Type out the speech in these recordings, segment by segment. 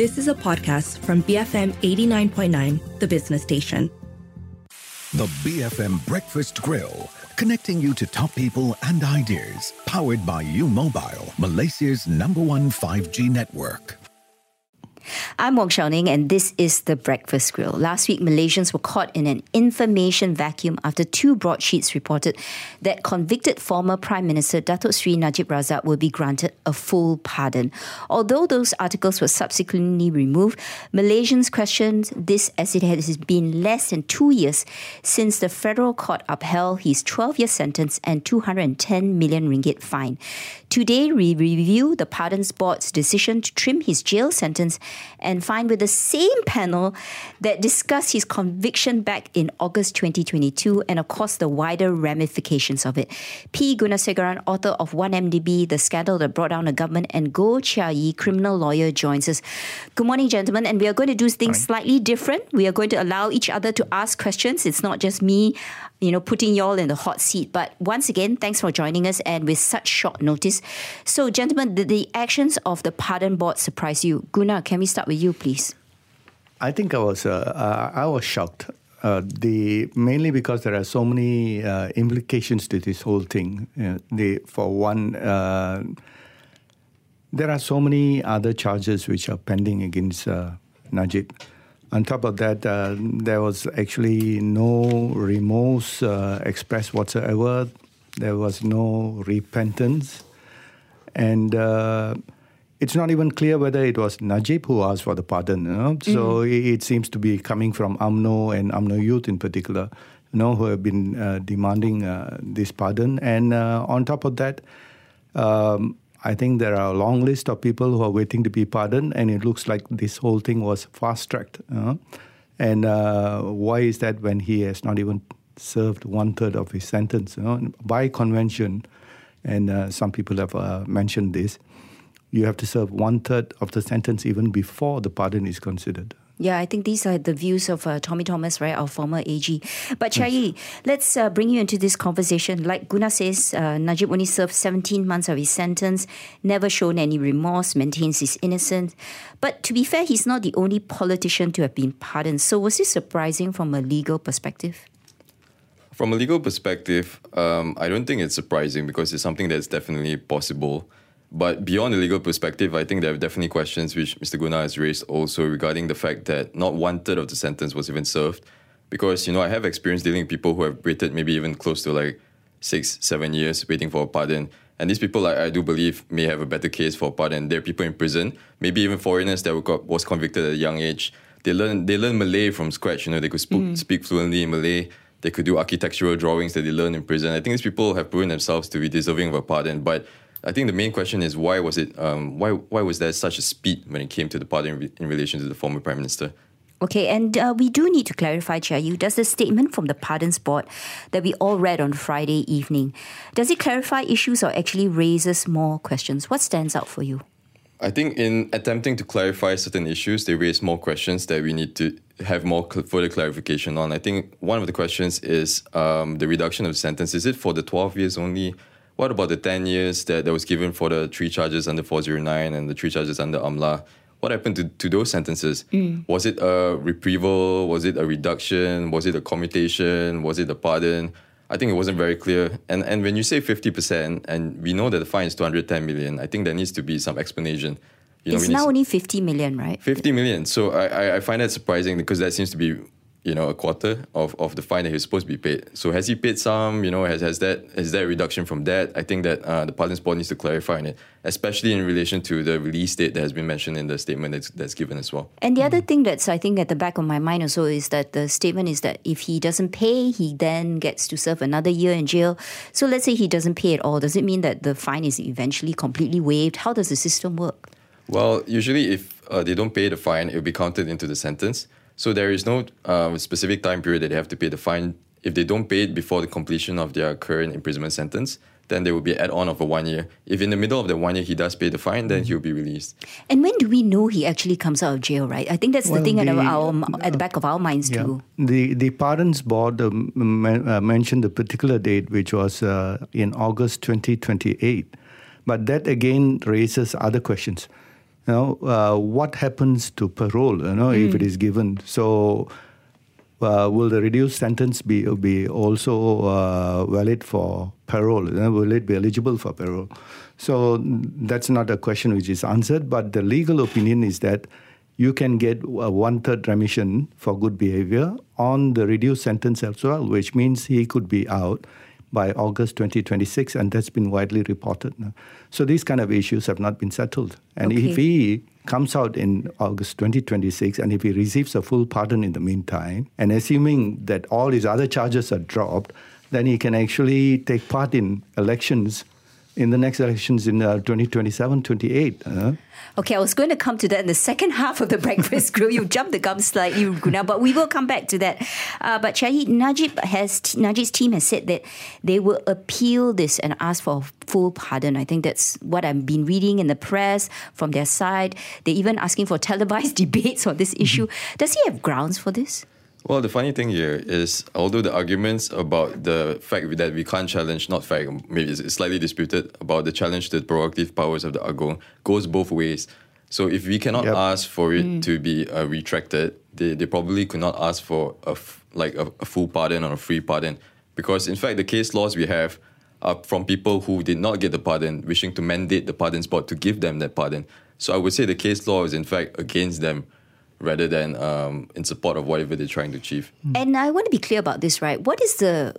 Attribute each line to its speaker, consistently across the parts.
Speaker 1: This is a podcast from BFM 89.9, the business station.
Speaker 2: The BFM Breakfast Grill, connecting you to top people and ideas, powered by U Mobile, Malaysia's number one 5G network.
Speaker 3: I'm Wong Shou Ning, and this is the Breakfast Grill. Last week, Malaysians were caught in an information vacuum after two broadsheets reported that convicted former Prime Minister Datuk Sri Najib Razak will be granted a full pardon. Although those articles were subsequently removed, Malaysians questioned this as it has been less than two years since the federal court upheld his 12-year sentence and 210 million ringgit fine. Today, we review the Pardons Board's decision to trim his jail sentence and find with the same panel that discussed his conviction back in August 2022 and, of course, the wider ramifications of it. P. Gunasegaram, author of 1MDB, The Scandal That Brought Down the Government, and Goh Cia Yee, criminal lawyer, joins us. Good morning, gentlemen. And we are going to do things slightly different. We are going to allow each other to ask questions. It's not just me you know, putting y'all in the hot seat. But once again, thanks for joining us and with such short notice. So, gentlemen, did the actions of the pardon board surprise you? Guna, can we start with you, please?
Speaker 4: I think I was uh, uh, I was shocked. Uh, the mainly because there are so many uh, implications to this whole thing. the for one, uh, there are so many other charges which are pending against uh, Najib. On top of that, uh, there was actually no remorse uh, expressed whatsoever. There was no repentance. And uh, it's not even clear whether it was Najib who asked for the pardon. You know? mm-hmm. So it, it, seems to be coming from UMNO and UMNO Youth in particular, you know, who have been uh, demanding uh, this pardon. And uh, on top of that, um, I think there are a long list of people who are waiting to be pardoned, and it looks like this whole thing was fast tracked. Uh, and uh, why is that when he has not even served one third of his sentence? You know? By convention, and uh, some people have uh, mentioned this, you have to serve one third of the sentence even before the pardon is considered.
Speaker 3: Yeah, I think these are the views of uh, Tommy Thomas, right, our former AG. But Cia Yee, let's uh, bring you into this conversation. Like Guna says, uh, Najib only served 17 months of his sentence, never shown any remorse, maintains his innocence. But to be fair, he's not the only politician to have been pardoned. So was this surprising from a legal perspective?
Speaker 5: From a legal perspective, um, I don't think it's surprising because it's something that's definitely possible. But beyond the legal perspective, I think there are definitely questions which Mr. Guna has raised also regarding the fact that not one third of the sentence was even served. Because, you know, I have experience dealing with people who have waited maybe even close to like six, seven years waiting for a pardon. And these people, I, I do believe, may have a better case for a pardon. There are people in prison, maybe even foreigners that were, was convicted at a young age. They learn they learn Malay from scratch. You know, they could speak, mm. speak fluently in Malay. They could do architectural drawings that they learn in prison. I think these people have proven themselves to be deserving of a pardon. But I think the main question is why was it um, why why was there such a speed when it came to the pardon in, re- in relation to the former prime minister?
Speaker 3: Okay, and uh, we do need to clarify, Cia Yee, does the statement from the Pardons Board that we all read on Friday evening, does it clarify issues or actually raises more questions? What stands out for you?
Speaker 5: I think in attempting to clarify certain issues, they raise more questions that we need to have more cl- further clarification on. I think one of the questions is um, the reduction of sentence. Is it for the 12 years only? What about the 10 years that, that was given for the three charges under 409 and the three charges under AMLA? What happened to, to those sentences? Mm. Was it a reprieval? Was it a reduction? Was it a commutation? Was it a pardon? I think it wasn't very clear. And and when you say 50%, and we know that the fine is 210 million, I think there needs to be some explanation.
Speaker 3: You know, it's now only 50 million, right?
Speaker 5: 50 million. So I, I find that surprising because that seems to be you know, a quarter of, of the fine that he's supposed to be paid. So has he paid some? You know, has, has that is there a reduction from that? I think that uh, the Pardons Board needs to clarify on it, especially in relation to the release date that has been mentioned in the statement that's, that's given as well.
Speaker 3: And the other thing that's I think at the back of my mind also is that the statement is that if he doesn't pay, he then gets to serve another year in jail. So let's say he doesn't pay at all. Does it mean that the fine is eventually completely waived? How does the system work?
Speaker 5: Well, usually if uh, they don't pay the fine, it will be counted into the sentence. So there is no uh, specific time period that they have to pay the fine. If they don't pay it before the completion of their current imprisonment sentence, then there will be add-on of a one year. If in the middle of the one year he does pay the fine, then he'll be released.
Speaker 3: And when do we know he actually comes out of jail? Right, I think that's well, the thing the, at, our, at the back of our minds yeah. too.
Speaker 4: The the pardons board uh, uh, mentioned the particular date, which was uh, in August 2028, but that again raises other questions you know, uh, what happens to parole, you know, if it is given. So, uh, will the reduced sentence be be also uh, valid for parole? You know, will it be eligible for parole? So that's not a question which is answered. But the legal opinion is that you can get a one third remission for good behavior on the reduced sentence as well, which means he could be out by August 2026, and that's been widely reported. So these kind of issues have not been settled. And
Speaker 3: Okay.
Speaker 4: if he comes out in August 2026, and if he receives a full pardon in the meantime, and assuming that all his other charges are dropped, then he can actually take part in elections in the next elections in uh, 2027, 28. uh.
Speaker 3: Okay, I was going to come to that in the second half of the breakfast crew. You jumped the gun slightly, Guna, but we will come back to that. Uh, but Shahid, Najib has Najib's team has said that they will appeal this and ask for full pardon. I think that's what I've been reading in the press from their side. They're even asking for televised debates on this issue. Does he have grounds for this?
Speaker 5: Well, the funny thing here is, although the arguments about the fact that we can't challenge, not fact, maybe it's slightly disputed, about the challenge to the prerogative powers of the Agong goes both ways. So if we cannot
Speaker 4: Yep.
Speaker 5: ask for it to be uh, retracted, they, they probably could not ask for a f- like a, a full pardon or a free pardon, because in fact the case laws we have are from people who did not get the pardon, wishing to mandate the pardons board to give them that pardon. So I would say the case law is in fact against them, rather than um, in support of whatever they're trying to achieve.
Speaker 3: And I want to be clear about this, right? What is the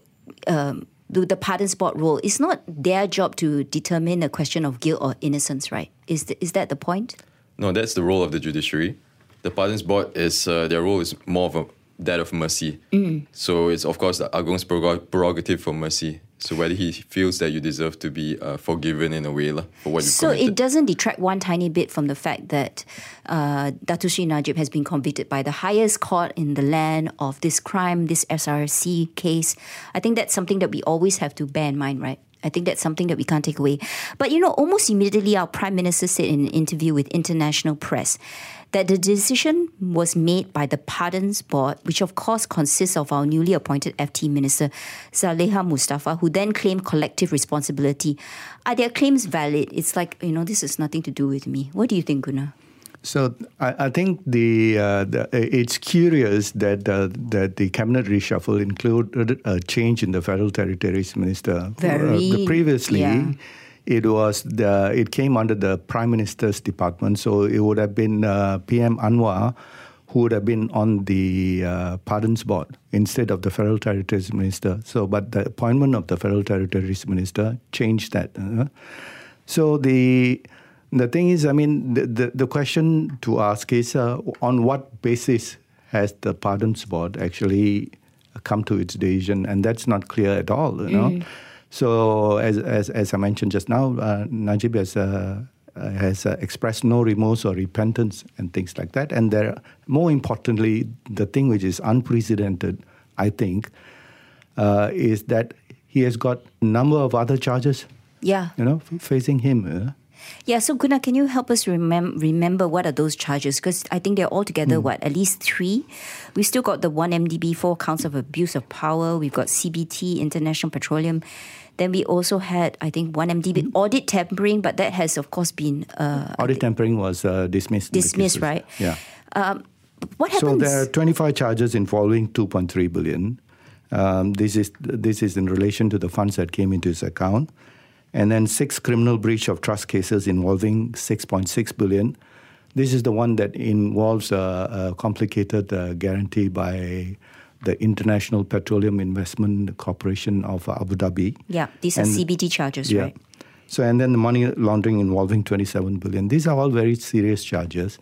Speaker 3: um, the, the pardons board role? It's not their job to determine a question of guilt or innocence, right? Is th- is that the point?
Speaker 5: No, that's the role of the judiciary. The pardons board is uh, their role is more of a, that of mercy. So it's of course the Agong's prerogative for mercy. So whether he feels that you deserve to be uh, forgiven in a way lah, for what you've
Speaker 3: So
Speaker 5: committed.
Speaker 3: it doesn't detract one tiny bit from the fact that uh, Dato Sri Najib has been convicted by the highest court in the land of this crime, this SRC case. I think that's something that we always have to bear in mind, right? I think that's something that we can't take away. But you know, almost immediately, our prime minister said in an interview with international press that the decision was made by the Pardons Board, which of course consists of our newly appointed FT Minister, Zaliha Mustafa, who then claimed collective responsibility. Are their claims valid? It's like, you know, this has nothing to do with me. What do you think, Guna?
Speaker 4: So I, I think the, uh, the it's curious that uh, that the cabinet reshuffle included a change in the federal territories minister.
Speaker 3: Very,
Speaker 4: Uh, previously,
Speaker 3: yeah.
Speaker 4: It was the it came under the prime minister's department, so it would have been uh, PM Anwar who would have been on the uh, pardons board instead of the federal territories minister. So, but the appointment of the federal territories minister changed that. So the the thing is, I mean, the, the, the question to ask is uh, on what basis has the pardons board actually come to its decision, and that's not clear at all. You know, so as as, as I mentioned just now, uh, Najib has. Uh, uh, has uh, expressed no remorse or repentance and things like that. And there, more importantly, the thing which is unprecedented, I think, uh, is that he has got a number of other charges,
Speaker 3: Yeah.
Speaker 4: you know, facing him. uh.
Speaker 3: Yeah, so Guna, can you help us remem- remember what are those charges? Because I think they're all together, what, at least three? We still got the one MDB, four counts of abuse of power. We've got CBT, International Petroleum. Then we also had, I think, one MDB, audit tampering, but that has, of course, been uh,
Speaker 4: Audit tampering was uh, dismissed.
Speaker 3: dismissed, right?
Speaker 4: Yeah.
Speaker 3: What
Speaker 4: So there are 25 charges involving 2.3 billion. Um, this is this is in relation to the funds that came into his account, and then six criminal breach of trust cases involving 6.6 billion. This is the one that involves a, a complicated uh, guarantee by the International Petroleum Investment Corporation of Abu Dhabi.
Speaker 3: yeah, these are
Speaker 4: And-
Speaker 3: CBT charges,
Speaker 4: Yeah.
Speaker 3: right?
Speaker 4: So, and then the money laundering involving 27 billion. These are all very serious charges.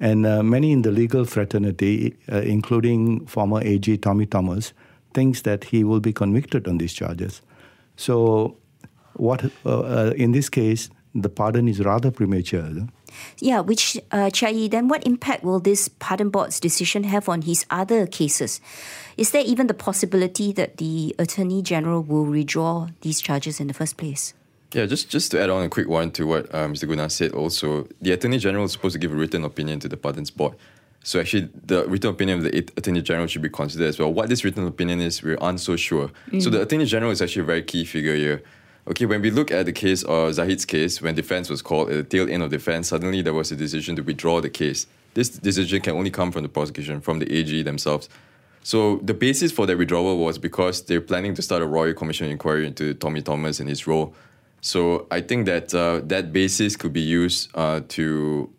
Speaker 4: And uh, many in the legal fraternity, uh, including former AG Tommy Thomas, thinks that he will be convicted on these charges. So, what uh, uh, in this case, the pardon is rather premature.
Speaker 3: Yeah, which, uh, Chai, then what impact will this pardon board's decision have on his other cases? Is there even the possibility that the Attorney General will withdraw these charges in the first place?
Speaker 5: Yeah, just, just to add on a quick one to what uh, Mr. Guna said also, the Attorney General is supposed to give a written opinion to the Pardons Board. So actually, the written opinion of the Attorney General should be considered as well. What this written opinion is, we aren't so sure. So the Attorney General is actually a very key figure here. Okay, when we look at the case of Zahid's case, when defense was called at the tail end of defense, suddenly there was a decision to withdraw the case. This decision can only come from the prosecution, from the AG themselves. So the basis for that withdrawal was because they're planning to start a royal commission inquiry into Tommy Thomas and his role. So I think that uh, that basis could be used uh, to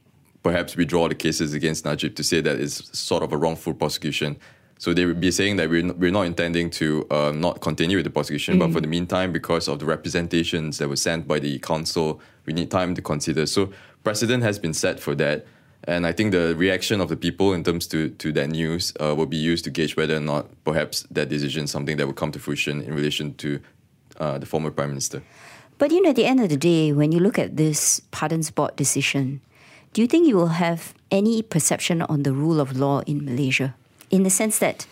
Speaker 5: perhaps withdraw the cases against Najib to say that it's sort of a wrongful prosecution. So they would be saying that we're not, we're not intending to uh, not continue with the prosecution, mm. but for the meantime, because of the representations that were sent by the council, we need time to consider. So precedent has been set for that. And I think the reaction of the people in terms to, to that news uh, will be used to gauge whether or not perhaps that decision is something that will come to fruition in relation to uh, the former prime minister.
Speaker 3: But you know, at the end of the day, when you look at this pardons board decision, do you think you will have any perception on the rule of law in Malaysia? In the sense that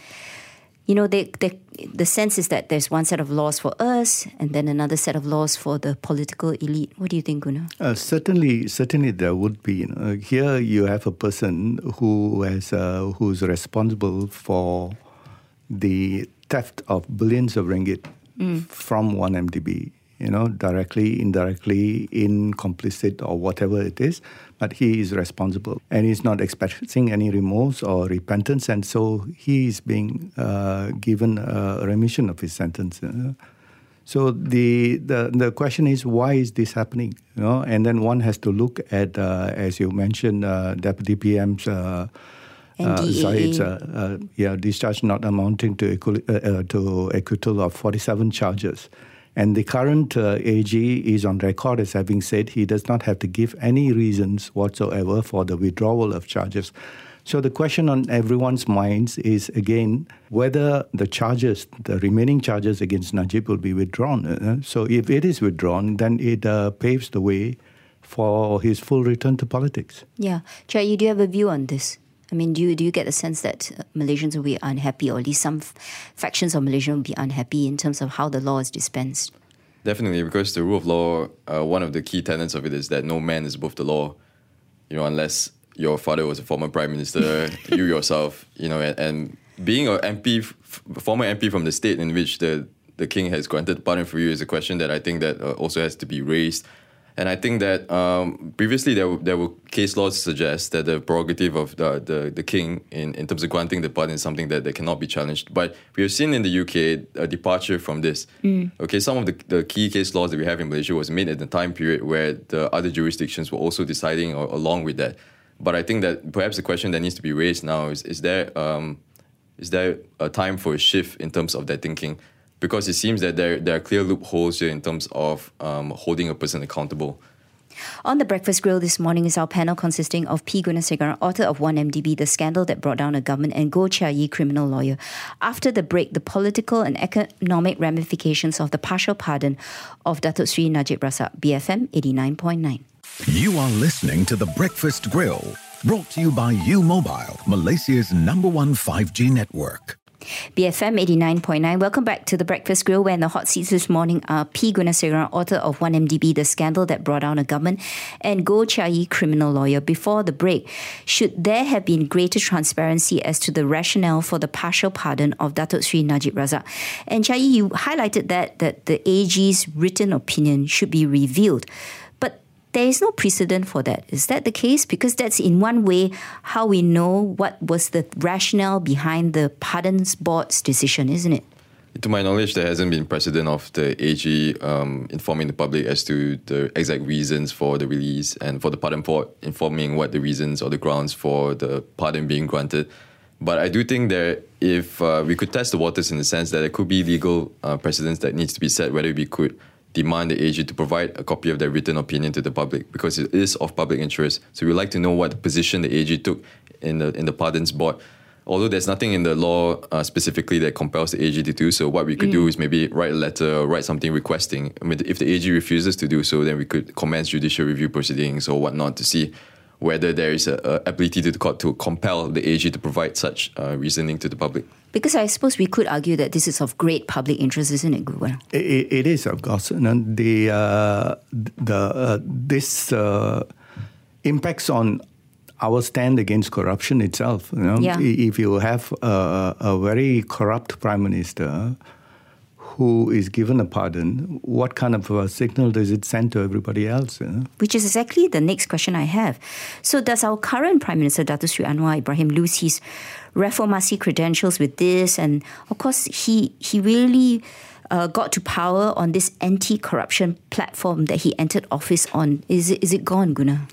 Speaker 3: you know, they, they, the sense is that there's one set of laws for us and then another set of laws for the political elite. What do you think, Guna?
Speaker 4: Uh, certainly, certainly there would be. You know, here you have a person who has uh, who's responsible for the theft of billions of ringgit mm. from one MDB you know, directly, indirectly, in complicit or whatever it is, but he is responsible and he's not expressing any remorse or repentance, and so he is being uh, given a remission of his sentence. So the, the the question is why is this happening? You know, and then one has to look at, uh, as you mentioned, uh, Deputy PM's. Uh, uh, Zahid's, uh, uh, yeah, discharge not amounting to, equi- uh, to acquittal of 47 charges. And the current uh, AG is on record as having said he does not have to give any reasons whatsoever for the withdrawal of charges. So the question on everyone's minds is again whether the charges, the remaining charges against Najib, will be withdrawn. Uh, so if it is withdrawn, then it uh, paves the way for his full return to politics.
Speaker 3: Yeah, Chai, do you have a view on this? I mean, do you, do you get the sense that uh, Malaysians will be unhappy, or at least some f- factions of Malaysia will be unhappy in terms of how the law is dispensed?
Speaker 5: Definitely, because the rule of law, uh, one of the key tenets of it is that no man is above the law. You know, unless your father was a former prime minister, you yourself, you know, and, and being an MP, f- former MP from the state in which the the king has granted pardon for you is a question that I think that uh, also has to be raised and I think that um, previously there were, there were case laws suggest that the prerogative of the, the, the king in, in terms of granting the pardon is something that, that cannot be challenged. But we have seen in the UK a departure from this. Mm. Okay, some of the, the key case laws that we have in Malaysia was made at the time period where the other jurisdictions were also deciding or, along with that. But I think that perhaps the question that needs to be raised now is: Is there um, is there a time for a shift in terms of that thinking? Because it seems that there, there are clear loopholes here in terms of um, holding a person accountable.
Speaker 3: On the breakfast grill this morning is our panel consisting of P. Gunasegaram, author of 1MDB, The Scandal That Brought Down a Government, and Goh Cia Yee, criminal lawyer. After the break, the political and economic ramifications of the partial pardon of Datuk Sri Najib Razak, BFM 89.9.
Speaker 2: You are listening to The Breakfast Grill, brought to you by U Mobile, Malaysia's number one 5G network.
Speaker 3: BFM 89.9. Welcome back to the Breakfast Grill, where in the hot seats this morning are P. Gunasegaram, author of 1MDB, The Scandal That Brought Down a Government, and Goh Cia Yee, criminal lawyer. Before the break, should there have been greater transparency as to the rationale for the partial pardon of Datuk Sri Najib Razak? And Cia Yee, you highlighted that, that the AG's written opinion should be revealed there is no precedent for that. Is that the case? Because that's in one way how we know what was the rationale behind the pardons board's decision, isn't it?
Speaker 5: To my knowledge, there hasn't been precedent of the AG um, informing the public as to the exact reasons for the release and for the pardon board informing what the reasons or the grounds for the pardon being granted. But I do think that if uh, we could test the waters in the sense that there could be legal uh, precedents that needs to be set, whether we could demand the AG to provide a copy of their written opinion to the public because it is of public interest. So we'd like to know what position the AG took in the in the pardons board. Although there's nothing in the law uh, specifically that compels the AG to do so, what we could mm. do is maybe write a letter or write something requesting. I mean, if the AG refuses to do so, then we could commence judicial review proceedings or whatnot to see whether there is a, a ability to the court to compel the AG to provide such uh, reasoning to the public.
Speaker 3: Because I suppose we could argue that this is of great public interest, isn't it, Guna?
Speaker 4: It, it is, of course. And the, uh, the, uh, this uh, impacts on our stand against corruption itself. You know?
Speaker 3: yeah.
Speaker 4: If you have a, a very corrupt prime minister who is given a pardon, what kind of a signal does it send to everybody else? You know?
Speaker 3: Which is exactly the next question I have. So, does our current Prime Minister, Datuk Sri Anwar Ibrahim, lose his reformasi credentials with this? And of course, he he really uh, got to power on this anti-corruption platform that he entered office on. Is it, is it gone, Guna?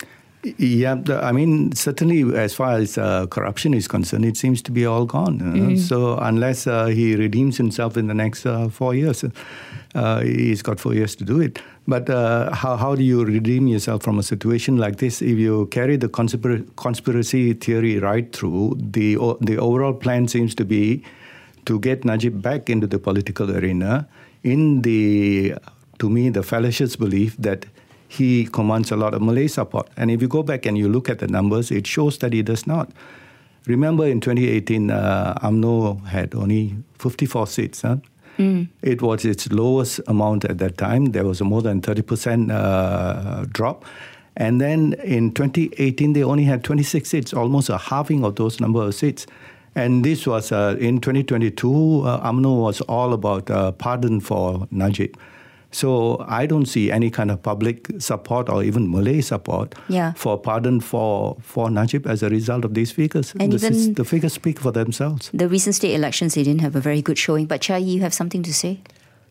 Speaker 4: Yeah, the, I mean, certainly as far as uh, corruption is concerned, it seems to be all gone. mm-hmm. So unless uh, he redeems himself in the next uh, four years, uh, he's got four years to do it. But uh, how, how do you redeem yourself from a situation like this? If you carry the conspir- conspiracy theory right through, the, the overall plan seems to be to get Najib back into the political arena in the, to me, the fallacious belief that he commands a lot of Malay support. And if you go back and you look at the numbers, it shows that he does not. Remember in 2018, uh, UMNO had only 54 seats. Huh? Mm. It was its lowest amount at that time. There was a more than 30% uh, drop. And then in 2018, they only had 26 seats, almost a halving of those number of seats. And this was uh, in 2022, uh, UMNO was all about uh, pardon for Najib. So I don't see any kind of public support or even Malay support
Speaker 3: yeah.
Speaker 4: for pardon for, for Najib as a result of these figures.
Speaker 3: And
Speaker 4: this
Speaker 3: even
Speaker 4: is, the figures speak for themselves.
Speaker 3: The recent state elections, they didn't have a very good showing. But Chai, you have something to say?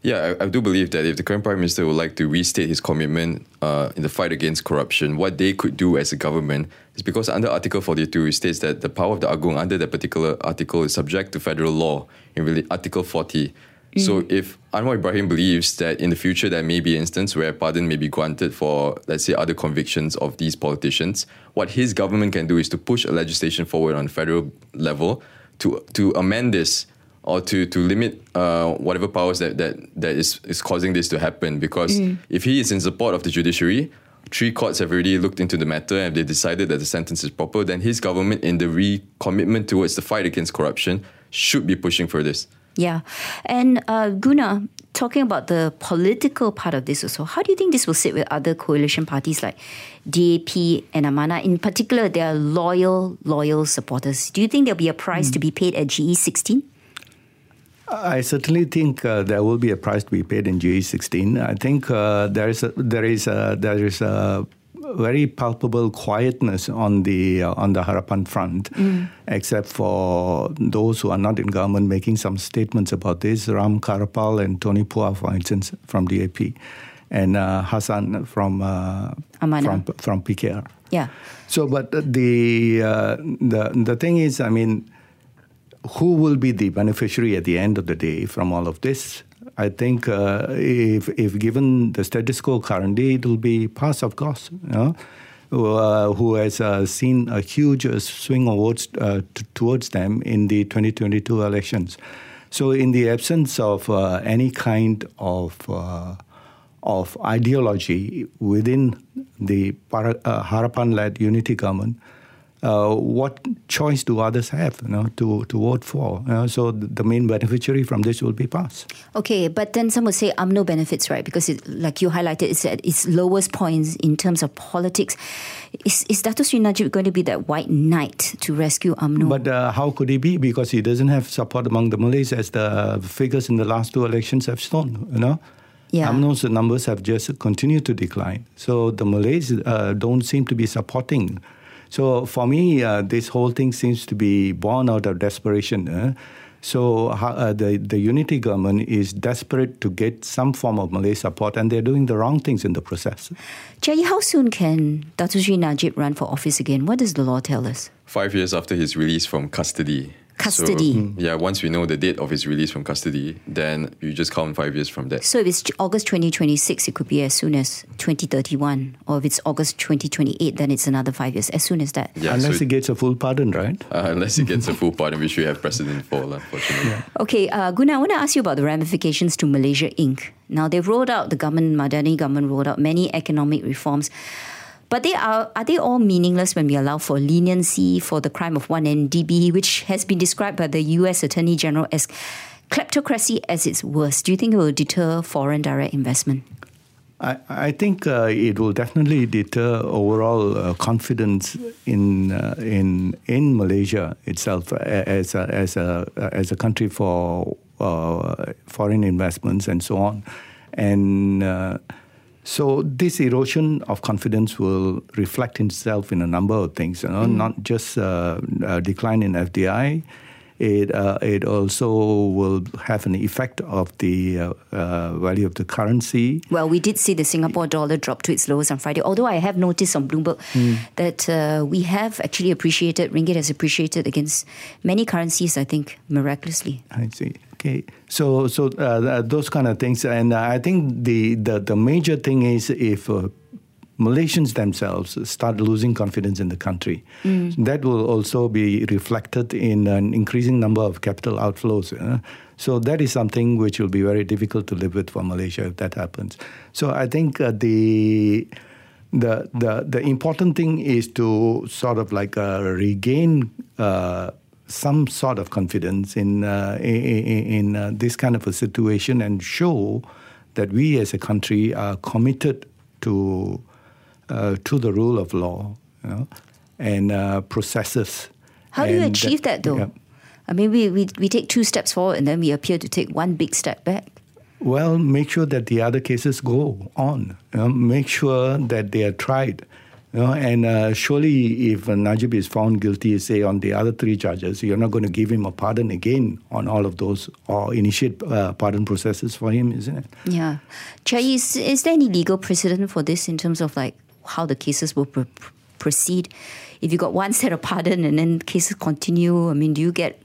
Speaker 5: Yeah, I, I, do believe that if the current prime minister would like to restate his commitment uh, in the fight against corruption, what they could do as a government is because under Article 42 it states that the power of the Agong under that particular article is subject to federal law. In really Article 40, so
Speaker 3: Mm.
Speaker 5: if Anwar Ibrahim believes that in the future there may be an instance where pardon may be granted for, let's say, other convictions of these politicians, what his government can do is to push a legislation forward on federal level to to amend this or to to limit uh, whatever powers that that that is is causing this to happen. Because
Speaker 3: Mm.
Speaker 5: if he is in support of the judiciary. Three courts have already looked into the matter and they decided that the sentence is proper. Then his government, in the recommitment towards the fight against corruption, should be pushing for this.
Speaker 3: Yeah. And uh, Guna, talking about the political part of this also, how do you think this will sit with other coalition parties like DAP and Amanah? In particular, they are loyal, loyal supporters. Do you think there'll be a price to be paid at GE16?
Speaker 4: I certainly think uh, there will be a price to be paid in GE16. I think uh, there is a, there is a, there is a very palpable quietness on the uh, on the Harapan front,
Speaker 3: Mm.
Speaker 4: except for those who are not in government making some statements about this. Ramkarpal and Tony Pua, for instance, from DAP, and uh, Hassan from uh, from from PKR.
Speaker 3: Yeah.
Speaker 4: So, but the uh, the the thing is, I mean, who will be the beneficiary at the end of the day from all of this? I think uh, if if given the status quo currently, it will be PAS, of course, you know, who, uh, who has uh, seen a huge uh, swing awards, uh, t- towards them in the 2022 elections. So, in the absence of uh, any kind of uh, of ideology within the Para, uh, Harapan-led unity government, uh, what choice do others have, you know, to, to vote for? You know? So the main beneficiary from this will be PAS.
Speaker 3: Okay, but then some would say UMNO benefits, right? Because, it, like you highlighted, it's at its lowest points in terms of politics. Is, is Dato Sri Najib going to be that white knight to rescue UMNO?
Speaker 4: But uh, how could he be? Because he doesn't have support among the Malays, as the figures in the last two elections have shown. You know,
Speaker 3: Yeah.
Speaker 4: UMNO's numbers have just continued to decline. So the Malays uh, don't seem to be supporting. So for me, uh, this whole thing seems to be born out of desperation. uh. So uh, the the unity government is desperate to get some form of Malay support, and they're doing the wrong things in the process.
Speaker 3: Jay, how soon can Dato Sri Najib run for office again? What does the law tell us?
Speaker 5: Five years after his release from custody.
Speaker 3: Custody.
Speaker 5: So, yeah, once we know the date of his release from custody, then you just count five years from that.
Speaker 3: So if it's August 2026, it could be as soon as 2031. Or if it's August 2028, then it's another five years, as soon as that.
Speaker 5: Yeah,
Speaker 4: Unless
Speaker 5: so,
Speaker 4: he gets a full pardon, right?
Speaker 5: uh, unless he gets a full pardon, which we have precedent for, unfortunately.
Speaker 3: Okay, uh, Guna, I want to ask you about the ramifications to Malaysia Inc. Now, they've rolled out, the government, Madani government rolled out many economic reforms. But they are are they all meaningless when we allow for leniency for the crime of one MDB, which has been described by the US Attorney General as kleptocracy as its worst? Do you think it will deter foreign direct investment?
Speaker 4: I, think uh, it will definitely deter overall uh, confidence in uh, in in Malaysia itself as a, as a as a country for uh, foreign investments and so on. And uh, so this erosion of confidence will reflect itself in a number of things, you know, mm. not just uh, decline in FDI, it uh, it also will have an effect of the uh, uh, value of the currency.
Speaker 3: Well, we did see the Singapore dollar drop to its lowest on Friday. Although I have noticed on Bloomberg mm. that uh, we have actually appreciated ringgit has appreciated against many currencies. I think miraculously.
Speaker 4: I see. Okay, so so uh, those kind of things, and I think the the, the major thing is if uh, Malaysians themselves start losing confidence in the country. Mm. That will also be reflected in an increasing number of capital outflows. Uh? So that is something which will be very difficult to live with for Malaysia if that happens. So I think uh, the the the the important thing is to sort of like uh, regain uh, some sort of confidence in uh, in, in uh, this kind of a situation and show that we as a country are committed to uh, to the rule of law, you know, and uh, processes.
Speaker 3: How do you achieve that, that though? Yeah. I mean, we, we, we take two steps forward and then we appear to take one big step back.
Speaker 4: Well, make sure that the other cases go on. You know, make sure that they are tried. You know, and uh, surely, if Najib is found guilty, say on the other three charges, you're not going to give him a pardon again on all of those, or initiate uh, pardon processes for him, isn't it?
Speaker 3: Yeah, Chai, is, is there any legal precedent for this in terms of like how the cases will pr- proceed. If you got one set of pardon and then cases continue, I mean, do you get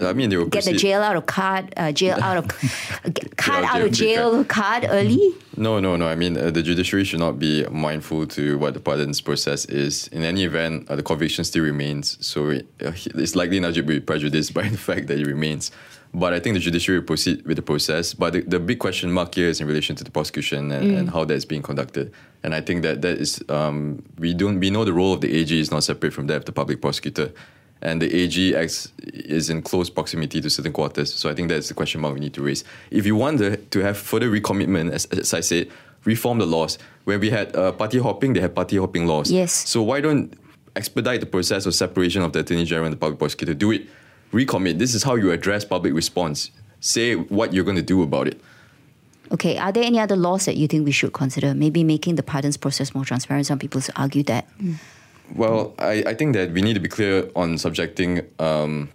Speaker 5: I mean, they will
Speaker 3: get the jail out of card, uh, jail out of card out of jail card early.
Speaker 5: No, no, no. I mean, uh, the judiciary should not be mindful to what the pardons process is. In any event, uh, the conviction still remains, so it, uh, it's likely Najib will be prejudiced by the fact that it remains. But I think the judiciary will proceed with the process. But the, the big question mark here is in relation to the prosecution and, mm. and how that's being conducted. And I think that that is um, we don't we know the role of the AG is not separate from that of the public prosecutor, and the AG acts is in close proximity to certain quarters. So I think that's the question mark we need to raise. If you want to, to have further recommitment, as, as I said, reform the laws. When we had uh, party hopping, they had party hopping laws.
Speaker 3: Yes.
Speaker 5: So why don't expedite the process of separation of the attorney general and the public prosecutor? Do it recommit. This is how you address public response. Say what you're going to do about it.
Speaker 3: Okay, are there any other laws that you think we should consider? Maybe making the pardons process more transparent. Some people argue that. Mm.
Speaker 5: Well, I, I think that we need to be clear on subjecting um,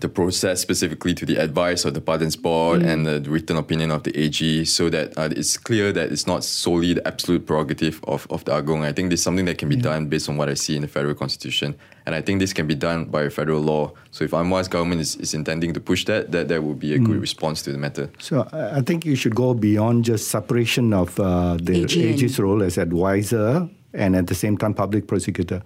Speaker 5: the process specifically to the advice of the pardons board mm. and the written opinion of the AG so that uh, it's clear that it's not solely the absolute prerogative of, of the Agong. I think this is something that can be done based on what I see in the federal constitution. And I think this can be done by federal law. So if Anwar's government is, is intending to push that, that, that would be a mm. good response to the matter.
Speaker 4: So I think you should go beyond just separation of uh, the AG. AG's role as advisor and at the same time public prosecutor.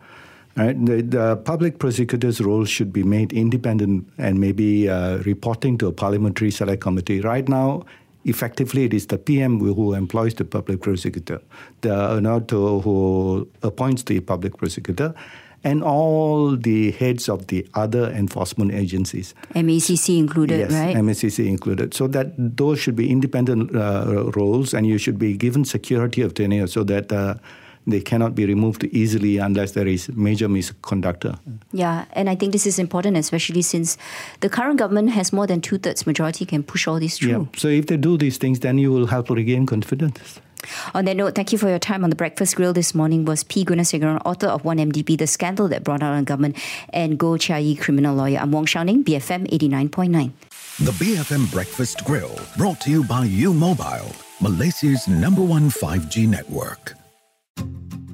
Speaker 4: Right? The, the, public prosecutor's role should be made independent and maybe uh, reporting to a parliamentary select committee. Right now, effectively, it is the PM who employs the public prosecutor, the, you know, to, who appoints the public prosecutor, and all the heads of the other enforcement agencies.
Speaker 3: MACC included,
Speaker 4: yes,
Speaker 3: right?
Speaker 4: MACC included. So that those should be independent uh, roles, and you should be given security of tenure so that. Uh, they cannot be removed easily unless there is major misconduct.
Speaker 3: Yeah, and I think this is important, especially since the current government has more than two thirds majority can push all this through.
Speaker 4: Yeah. So if they do these things, then you will help regain confidence.
Speaker 3: On that note, thank you for your time on the Breakfast Grill this morning was P. Gunasegaram, author of 1MDB, The Scandal That Brought Out on Government, and Goh Cia Yee, criminal lawyer. I'm Wong Shou Ning, BFM 89.9.
Speaker 2: The BFM Breakfast Grill, brought to you by U Mobile, Malaysia's number one 5G network.